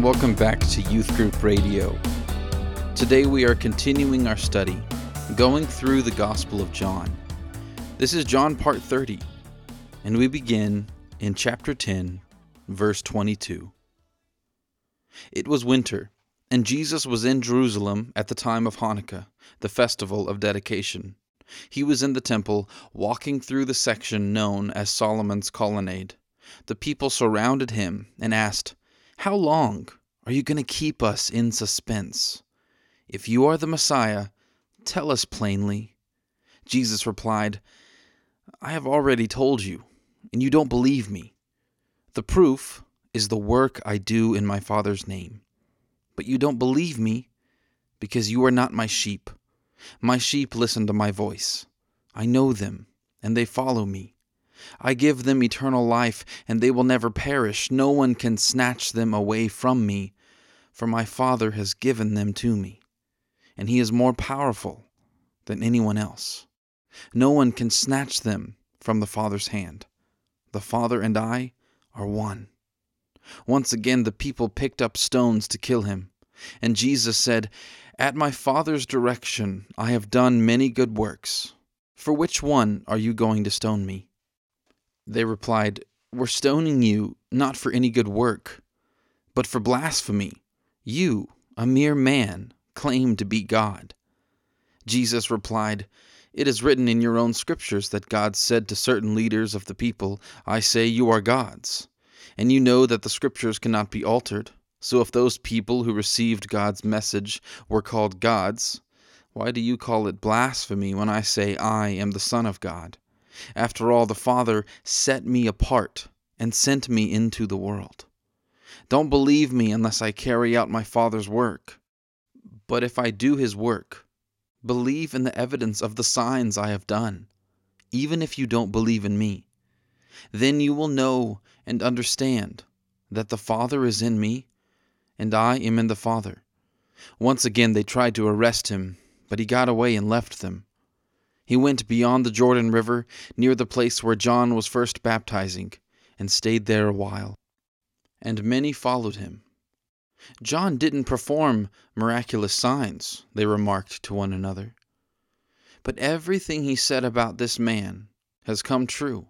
and welcome back to Youth Group Radio. Today we are continuing our study, going through the Gospel of John. This is John part 30, and we begin in chapter 10, verse 22. It was winter, and Jesus was in Jerusalem at the time of Hanukkah, the festival of dedication. He was in the temple, walking through the section known as Solomon's Colonnade. The people surrounded him and asked, How long are you going to keep us in suspense? If you are the Messiah, tell us plainly. Jesus replied, I have already told you, and you don't believe me. The proof is the work I do in my Father's name. But you don't believe me because you are not my sheep. My sheep listen to my voice. I know them, and they follow me. I give them eternal life, and they will never perish. No one can snatch them away from me, for my Father has given them to me, and He is more powerful than anyone else. No one can snatch them from the Father's hand. The Father and I are one. Once again, the people picked up stones to kill him. And Jesus said, At my Father's direction I have done many good works. For which one are you going to stone me? They replied, We're stoning you not for any good work, but for blasphemy. You, a mere man, claim to be God. Jesus replied, It is written in your own scriptures that God said to certain leaders of the people, I say you are gods. And you know that the scriptures cannot be altered. So if those people who received God's message were called gods, why do you call it blasphemy when I say I am the Son of God? After all, the Father set me apart and sent me into the world. Don't believe me unless I carry out my Father's work. But if I do his work, believe in the evidence of the signs I have done, even if you don't believe in me. Then you will know and understand that the Father is in me, and I am in the Father. Once again they tried to arrest him, but he got away and left them. He went beyond the Jordan River, near the place where John was first baptizing, and stayed there a while. And many followed him. John didn't perform miraculous signs, they remarked to one another. But everything he said about this man has come true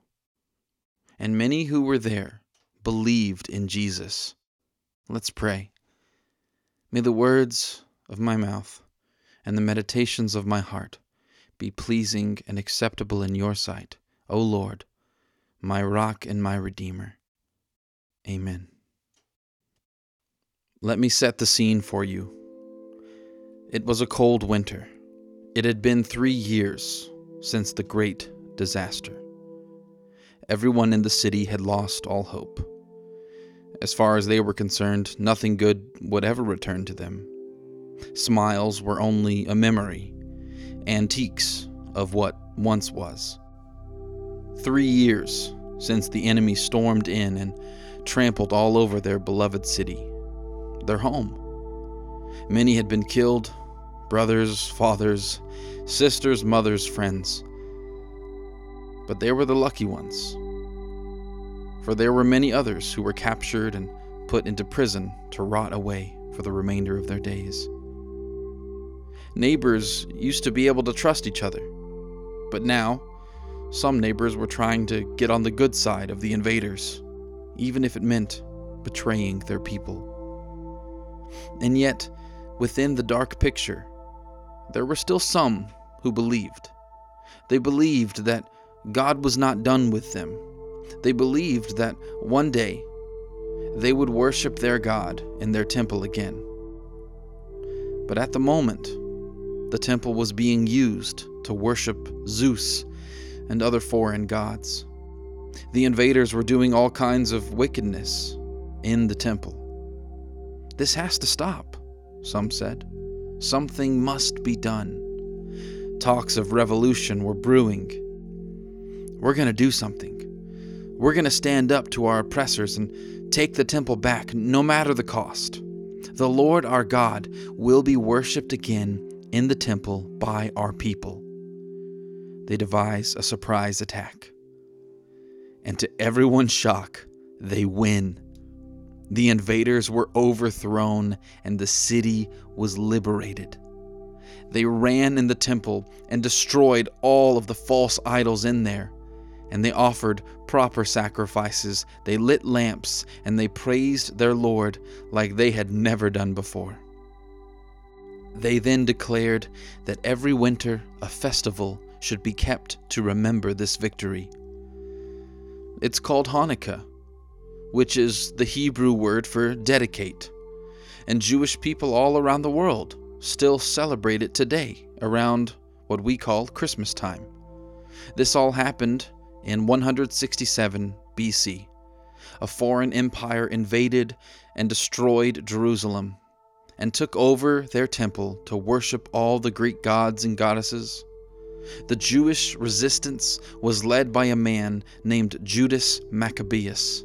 and many who were there believed in Jesus. Let's pray. May the words of my mouth and the meditations of my heart be pleasing and acceptable in your sight, O Lord, my rock and my redeemer. Amen. Let me set the scene for you. It was a cold winter. It had been three years since the great disaster everyone in the city had lost all hope. As far as they were concerned, nothing good would ever return to them. Smiles were only a memory, antiques of what once was. Three years since the enemy stormed in and trampled all over their beloved city, their home. Many had been killed brothers, fathers, sisters, mothers, friends. But they were the lucky ones for there were many others who were captured and put into prison to rot away for the remainder of their days. Neighbors used to be able to trust each other, but now some neighbors were trying to get on the good side of the invaders, even if it meant betraying their people. And yet, within the dark picture, there were still some who believed. They believed that God was not done with them they believed that one day they would worship their God in their temple again. But at the moment, the temple was being used to worship Zeus and other foreign gods. The invaders were doing all kinds of wickedness in the temple. This has to stop, some said. Something must be done. Talks of revolution were brewing. We're going to do something. We're going to stand up to our oppressors and take the temple back, no matter the cost. The Lord our God will be worshiped again in the temple by our people. They devise a surprise attack. And to everyone's shock, they win. The invaders were overthrown and the city was liberated. They ran in the temple and destroyed all of the false idols in there. And they offered proper sacrifices, they lit lamps, and they praised their Lord like they had never done before. They then declared that every winter a festival should be kept to remember this victory. It's called Hanukkah, which is the Hebrew word for dedicate, and Jewish people all around the world still celebrate it today around what we call Christmas time. This all happened in 167 BC. A foreign empire invaded and destroyed Jerusalem and took over their temple to worship all the Greek gods and goddesses. The Jewish resistance was led by a man named Judas Maccabeus.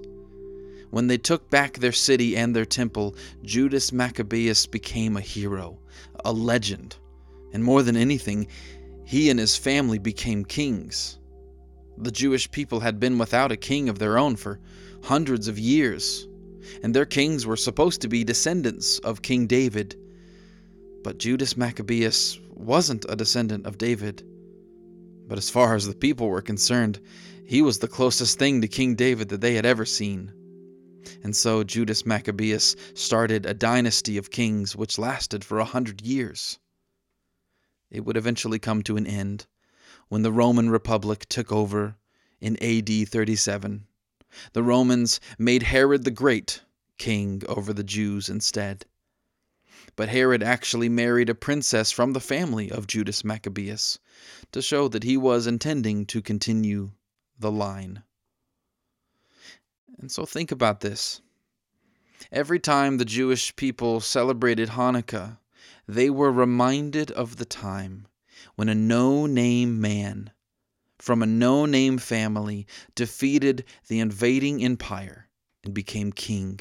When they took back their city and their temple, Judas Maccabeus became a hero, a legend, and more than anything, he and his family became kings. The Jewish people had been without a king of their own for hundreds of years, and their kings were supposed to be descendants of King David. But Judas Maccabeus wasn't a descendant of David. But as far as the people were concerned, he was the closest thing to King David that they had ever seen. And so Judas Maccabeus started a dynasty of kings which lasted for a hundred years. It would eventually come to an end when the Roman Republic took over in AD 37. The Romans made Herod the Great king over the Jews instead. But Herod actually married a princess from the family of Judas Maccabeus to show that he was intending to continue the line. And so think about this. Every time the Jewish people celebrated Hanukkah, they were reminded of the time when a no name man from a no name family defeated the invading empire and became king.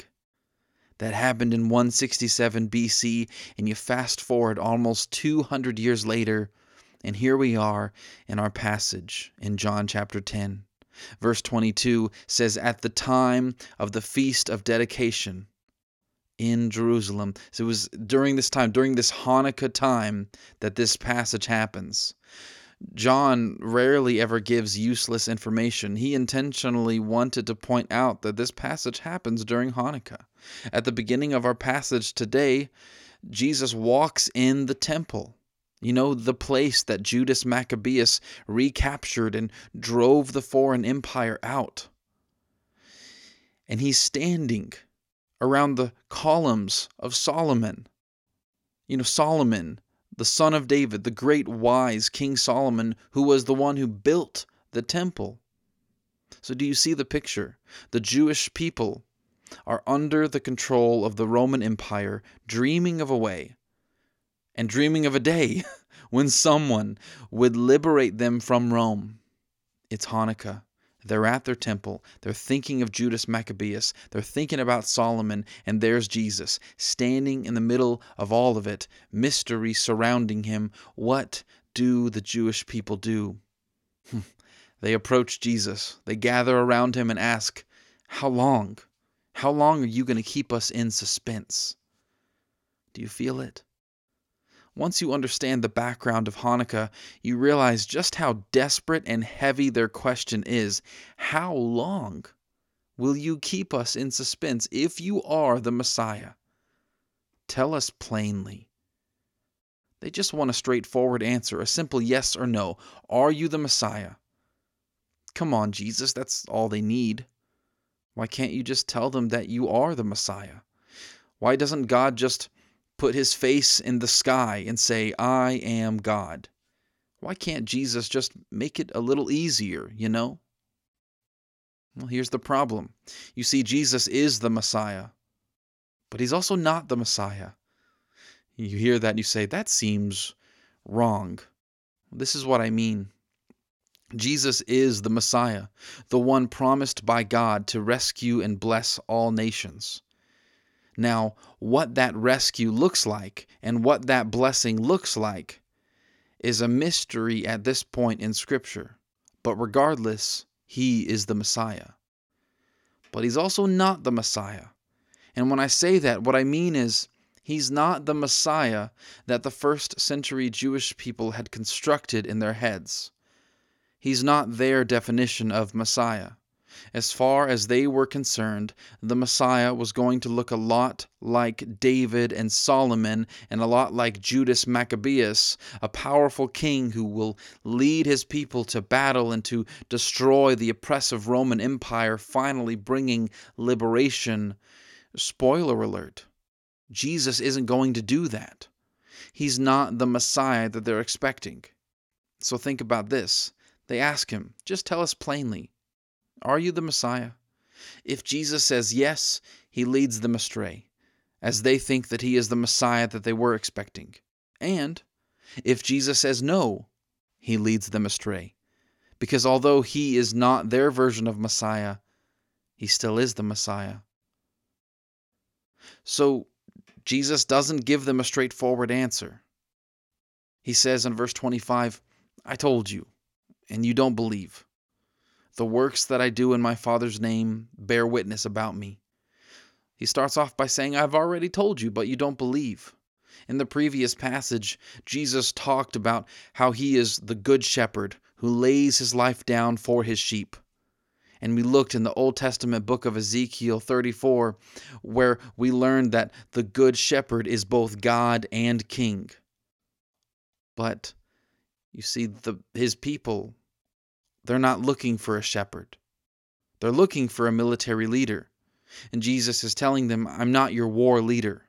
That happened in 167 BC, and you fast forward almost 200 years later, and here we are in our passage in John chapter 10. Verse 22 says, At the time of the feast of dedication in Jerusalem. So it was during this time, during this Hanukkah time, that this passage happens. John rarely ever gives useless information. He intentionally wanted to point out that this passage happens during Hanukkah. At the beginning of our passage today, Jesus walks in the temple. You know, the place that Judas Maccabeus recaptured and drove the foreign empire out. And he's standing around the columns of Solomon. You know, Solomon, the son of David, the great wise King Solomon, who was the one who built the temple. So, do you see the picture? The Jewish people are under the control of the Roman Empire, dreaming of a way and dreaming of a day when someone would liberate them from Rome. It's Hanukkah. They're at their temple. They're thinking of Judas Maccabeus. They're thinking about Solomon, and there's Jesus standing in the middle of all of it, mystery surrounding him. What do the Jewish people do? Hmm. they approach Jesus. They gather around him and ask, How long? How long are you going to keep us in suspense? Do you feel it? Once you understand the background of Hanukkah, you realize just how desperate and heavy their question is. How long will you keep us in suspense if you are the Messiah? Tell us plainly. They just want a straightforward answer, a simple yes or no. Are you the Messiah? Come on, Jesus, that's all they need. Why can't you just tell them that you are the Messiah? Why doesn't God just put his face in the sky and say, I am God? Why can't Jesus just make it a little easier, you know? Well, here's the problem. You see, Jesus is the Messiah, but he's also not the Messiah. You hear that and you say, that seems wrong. This is what I mean. Jesus is the Messiah, the one promised by God to rescue and bless all nations. Now, what that rescue looks like and what that blessing looks like is a mystery at this point in Scripture. But regardless, he is the Messiah. But he's also not the Messiah. And when I say that, what I mean is he's not the Messiah that the first century Jewish people had constructed in their heads. He's not their definition of Messiah. As far as they were concerned, the Messiah was going to look a lot like David and Solomon and a lot like Judas Maccabeus, a powerful king who will lead his people to battle and to destroy the oppressive Roman Empire, finally bringing liberation. Spoiler alert Jesus isn't going to do that. He's not the Messiah that they're expecting. So think about this. They ask him, just tell us plainly, are you the Messiah? If Jesus says yes, he leads them astray, as they think that he is the Messiah that they were expecting. And if Jesus says no, he leads them astray, because although he is not their version of Messiah, he still is the Messiah. So Jesus doesn't give them a straightforward answer. He says in verse 25, I told you, and you don't believe. The works that I do in my Father's name bear witness about me. He starts off by saying, I've already told you, but you don't believe. In the previous passage, Jesus talked about how he is the good shepherd who lays his life down for his sheep. And we looked in the Old Testament book of Ezekiel 34, where we learned that the good shepherd is both God and king. But you see, the, his people they're not looking for a shepherd. They're looking for a military leader. And Jesus is telling them, I'm not your war leader.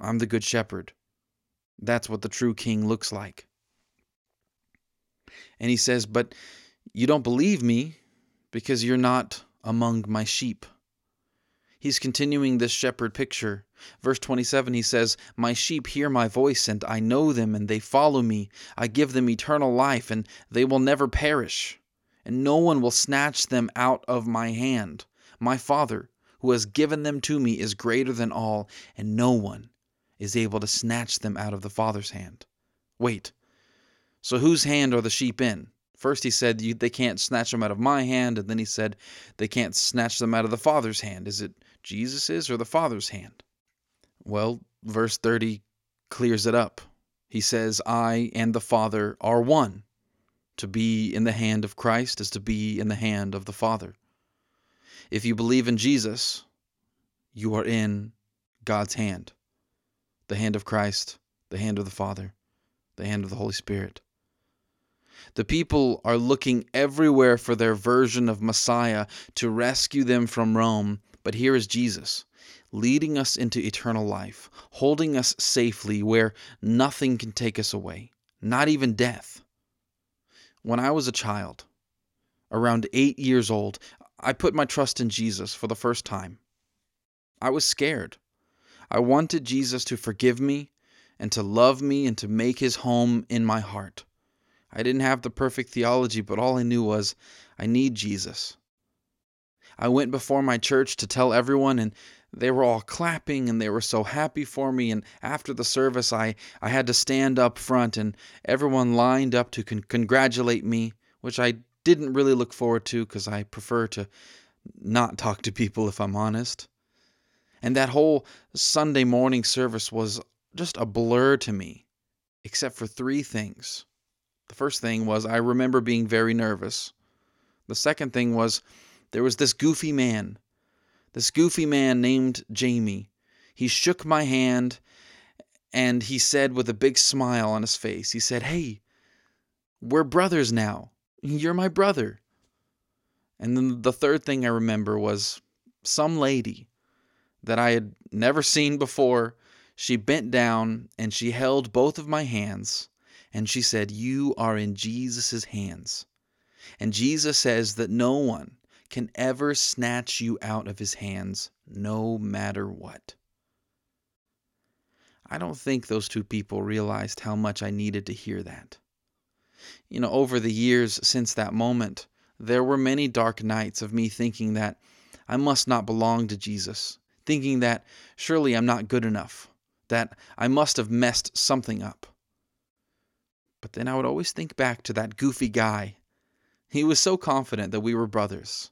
I'm the good shepherd. That's what the true king looks like. And he says, But you don't believe me because you're not among my sheep. He's continuing this shepherd picture. Verse 27, he says, My sheep hear my voice, and I know them, and they follow me. I give them eternal life, and they will never perish and no one will snatch them out of my hand. My Father, who has given them to me, is greater than all, and no one is able to snatch them out of the Father's hand. Wait, so whose hand are the sheep in? First, he said they can't snatch them out of my hand, and then he said they can't snatch them out of the Father's hand. Is it Jesus's or the Father's hand? Well, verse 30 clears it up. He says, I and the Father are one. To be in the hand of Christ is to be in the hand of the Father. If you believe in Jesus, you are in God's hand the hand of Christ, the hand of the Father, the hand of the Holy Spirit. The people are looking everywhere for their version of Messiah to rescue them from Rome, but here is Jesus, leading us into eternal life, holding us safely where nothing can take us away, not even death. When I was a child, around eight years old, I put my trust in Jesus for the first time. I was scared. I wanted Jesus to forgive me and to love me and to make his home in my heart. I didn't have the perfect theology, but all I knew was I need Jesus. I went before my church to tell everyone, and they were all clapping and they were so happy for me. And after the service, I, I had to stand up front, and everyone lined up to con- congratulate me, which I didn't really look forward to because I prefer to not talk to people if I'm honest. And that whole Sunday morning service was just a blur to me, except for three things. The first thing was I remember being very nervous. The second thing was there was this goofy man this goofy man named Jamie. He shook my hand and he said with a big smile on his face, he said, Hey, we're brothers now. You're my brother. And then the third thing I remember was some lady that I had never seen before. She bent down and she held both of my hands and she said, You are in Jesus' hands. And Jesus says that no one can ever snatch you out of his hands, no matter what. I don't think those two people realized how much I needed to hear that. You know, over the years since that moment, there were many dark nights of me thinking that I must not belong to Jesus, thinking that surely I'm not good enough, that I must have messed something up. But then I would always think back to that goofy guy. He was so confident that we were brothers.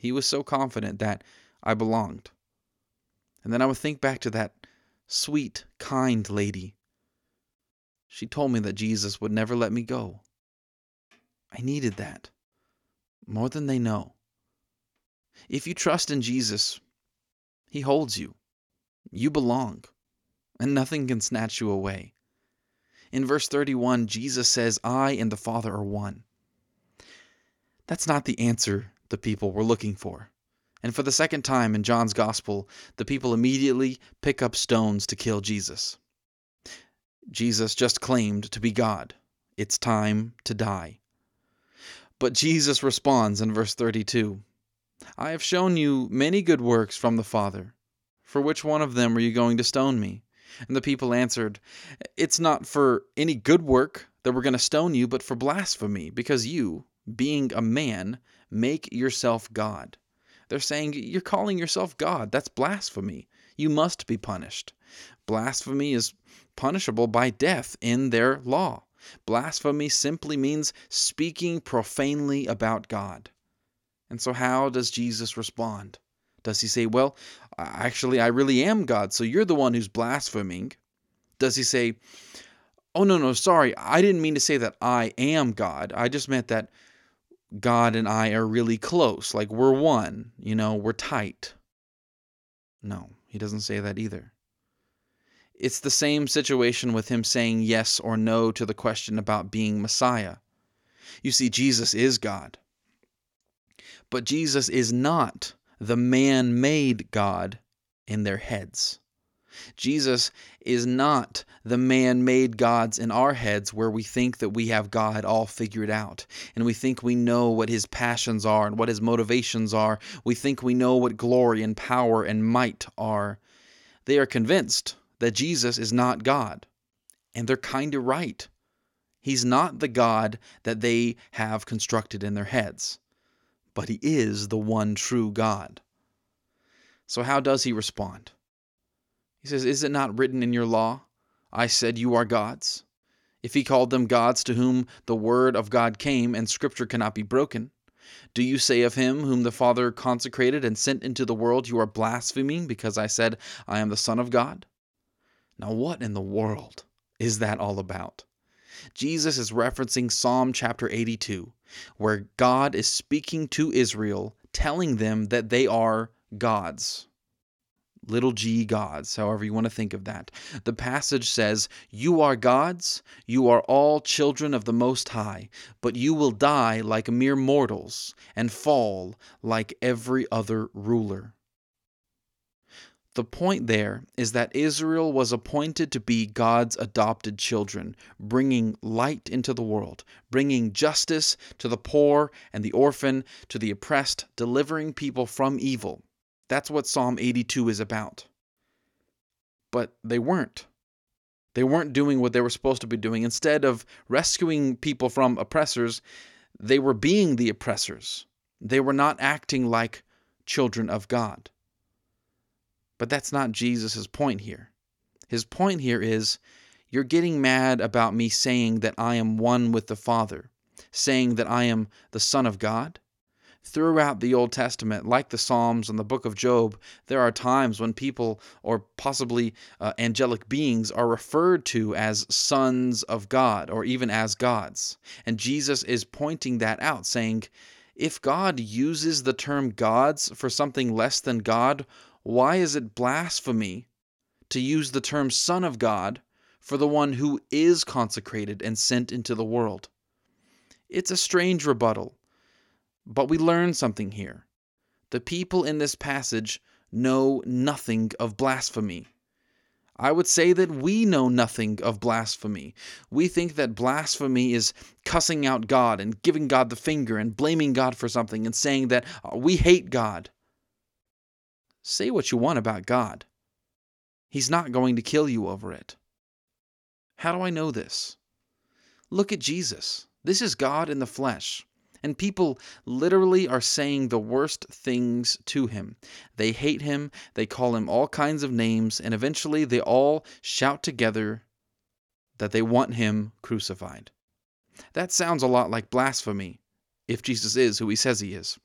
He was so confident that I belonged. And then I would think back to that sweet, kind lady. She told me that Jesus would never let me go. I needed that more than they know. If you trust in Jesus, He holds you. You belong, and nothing can snatch you away. In verse 31, Jesus says, I and the Father are one. That's not the answer the people were looking for. And for the second time in John's Gospel, the people immediately pick up stones to kill Jesus. Jesus just claimed to be God. It's time to die. But Jesus responds in verse 32 I have shown you many good works from the Father. For which one of them are you going to stone me? And the people answered, It's not for any good work that we're going to stone you, but for blasphemy, because you, being a man, make yourself God. They're saying, You're calling yourself God. That's blasphemy. You must be punished. Blasphemy is punishable by death in their law. Blasphemy simply means speaking profanely about God. And so, how does Jesus respond? Does he say, Well, actually, I really am God, so you're the one who's blaspheming? Does he say, Oh, no, no, sorry, I didn't mean to say that I am God. I just meant that God and I are really close, like we're one, you know, we're tight. No, he doesn't say that either. It's the same situation with him saying yes or no to the question about being Messiah. You see, Jesus is God. But Jesus is not the man made God in their heads. Jesus is not the man made gods in our heads where we think that we have God all figured out and we think we know what his passions are and what his motivations are. We think we know what glory and power and might are. They are convinced that Jesus is not God. And they're kind of right. He's not the God that they have constructed in their heads, but He is the one true God. So, how does He respond? He says, Is it not written in your law? I said, You are gods. If He called them gods to whom the word of God came, and Scripture cannot be broken, do you say of him whom the Father consecrated and sent into the world, You are blaspheming because I said, I am the Son of God? Now, what in the world is that all about? Jesus is referencing Psalm chapter 82, where God is speaking to Israel, telling them that they are gods. Little g gods, however you want to think of that. The passage says, You are gods, you are all children of the Most High, but you will die like mere mortals and fall like every other ruler. The point there is that Israel was appointed to be God's adopted children, bringing light into the world, bringing justice to the poor and the orphan, to the oppressed, delivering people from evil. That's what Psalm 82 is about. But they weren't. They weren't doing what they were supposed to be doing. Instead of rescuing people from oppressors, they were being the oppressors. They were not acting like children of God. But that's not Jesus' point here. His point here is you're getting mad about me saying that I am one with the Father, saying that I am the Son of God. Throughout the Old Testament, like the Psalms and the book of Job, there are times when people, or possibly uh, angelic beings, are referred to as sons of God or even as gods. And Jesus is pointing that out, saying, if God uses the term gods for something less than God, why is it blasphemy to use the term Son of God for the one who is consecrated and sent into the world? It's a strange rebuttal, but we learn something here. The people in this passage know nothing of blasphemy. I would say that we know nothing of blasphemy. We think that blasphemy is cussing out God and giving God the finger and blaming God for something and saying that uh, we hate God. Say what you want about God. He's not going to kill you over it. How do I know this? Look at Jesus. This is God in the flesh. And people literally are saying the worst things to him. They hate him, they call him all kinds of names, and eventually they all shout together that they want him crucified. That sounds a lot like blasphemy, if Jesus is who he says he is.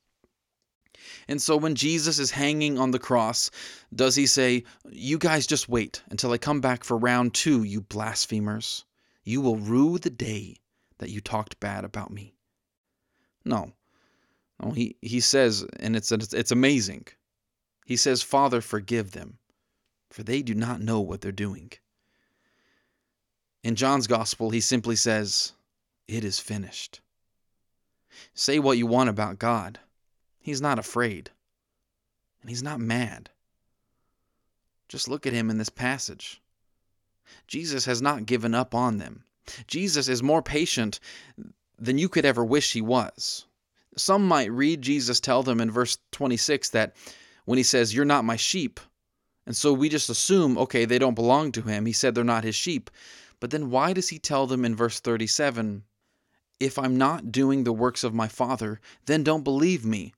And so when Jesus is hanging on the cross, does he say, You guys just wait until I come back for round two, you blasphemers? You will rue the day that you talked bad about me. No. No, he, he says, and it's, it's, it's amazing. He says, Father, forgive them, for they do not know what they're doing. In John's gospel, he simply says, It is finished. Say what you want about God. He's not afraid. And he's not mad. Just look at him in this passage. Jesus has not given up on them. Jesus is more patient than you could ever wish he was. Some might read Jesus tell them in verse 26 that when he says, You're not my sheep, and so we just assume, okay, they don't belong to him. He said they're not his sheep. But then why does he tell them in verse 37 if I'm not doing the works of my Father, then don't believe me.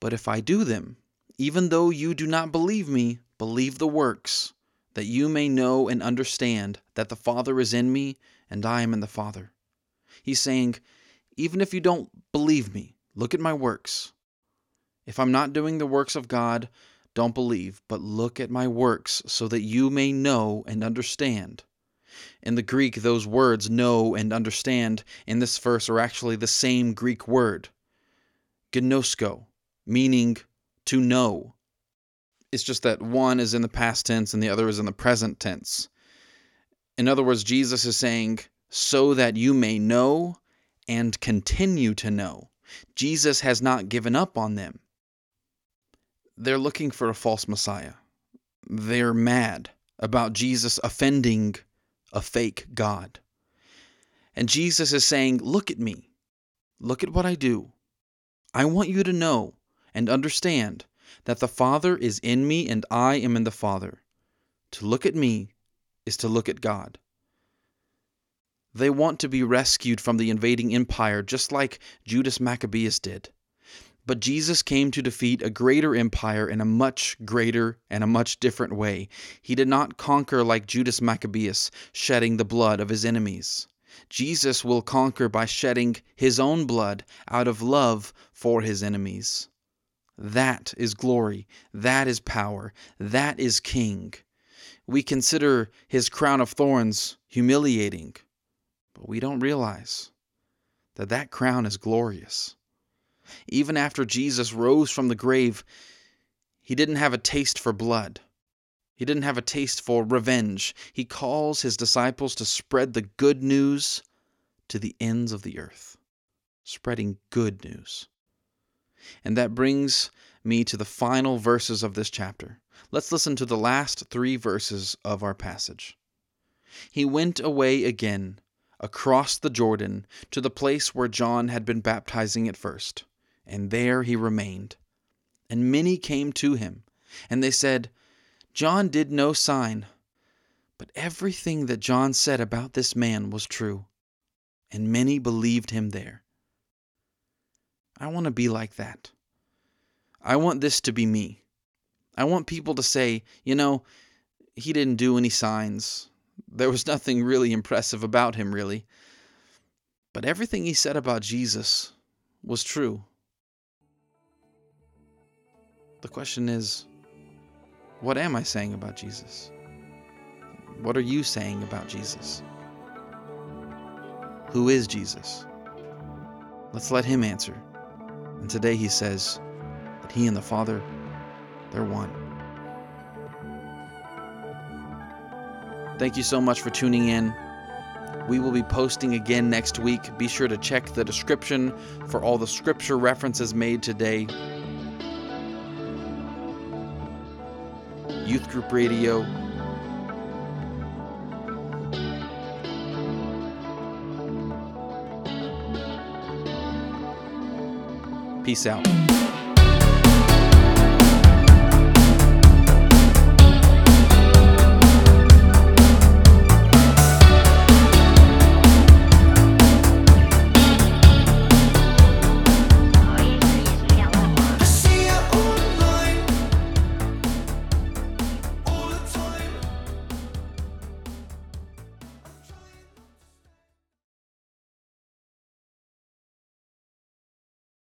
But if I do them, even though you do not believe me, believe the works, that you may know and understand that the Father is in me and I am in the Father. He's saying, even if you don't believe me, look at my works. If I'm not doing the works of God, don't believe, but look at my works so that you may know and understand in the Greek, those words know and understand in this verse are actually the same Greek word, gnosko, meaning to know. It's just that one is in the past tense and the other is in the present tense. In other words, Jesus is saying, so that you may know and continue to know. Jesus has not given up on them. They're looking for a false Messiah. They're mad about Jesus offending a fake God. And Jesus is saying, Look at me. Look at what I do. I want you to know and understand that the Father is in me and I am in the Father. To look at me is to look at God. They want to be rescued from the invading empire just like Judas Maccabeus did. But Jesus came to defeat a greater empire in a much greater and a much different way. He did not conquer like Judas Maccabeus, shedding the blood of his enemies. Jesus will conquer by shedding his own blood out of love for his enemies. That is glory. That is power. That is king. We consider his crown of thorns humiliating, but we don't realize that that crown is glorious. Even after Jesus rose from the grave, he didn't have a taste for blood. He didn't have a taste for revenge. He calls his disciples to spread the good news to the ends of the earth, spreading good news. And that brings me to the final verses of this chapter. Let's listen to the last three verses of our passage. He went away again across the Jordan to the place where John had been baptizing at first and there he remained. And many came to him, and they said, John did no sign, but everything that John said about this man was true, and many believed him there. I want to be like that. I want this to be me. I want people to say, you know, he didn't do any signs. There was nothing really impressive about him, really. But everything he said about Jesus was true. The question is, what am I saying about Jesus? What are you saying about Jesus? Who is Jesus? Let's let him answer. And today he says that he and the Father, they're one. Thank you so much for tuning in. We will be posting again next week. Be sure to check the description for all the scripture references made today. Youth Group Radio. Peace out.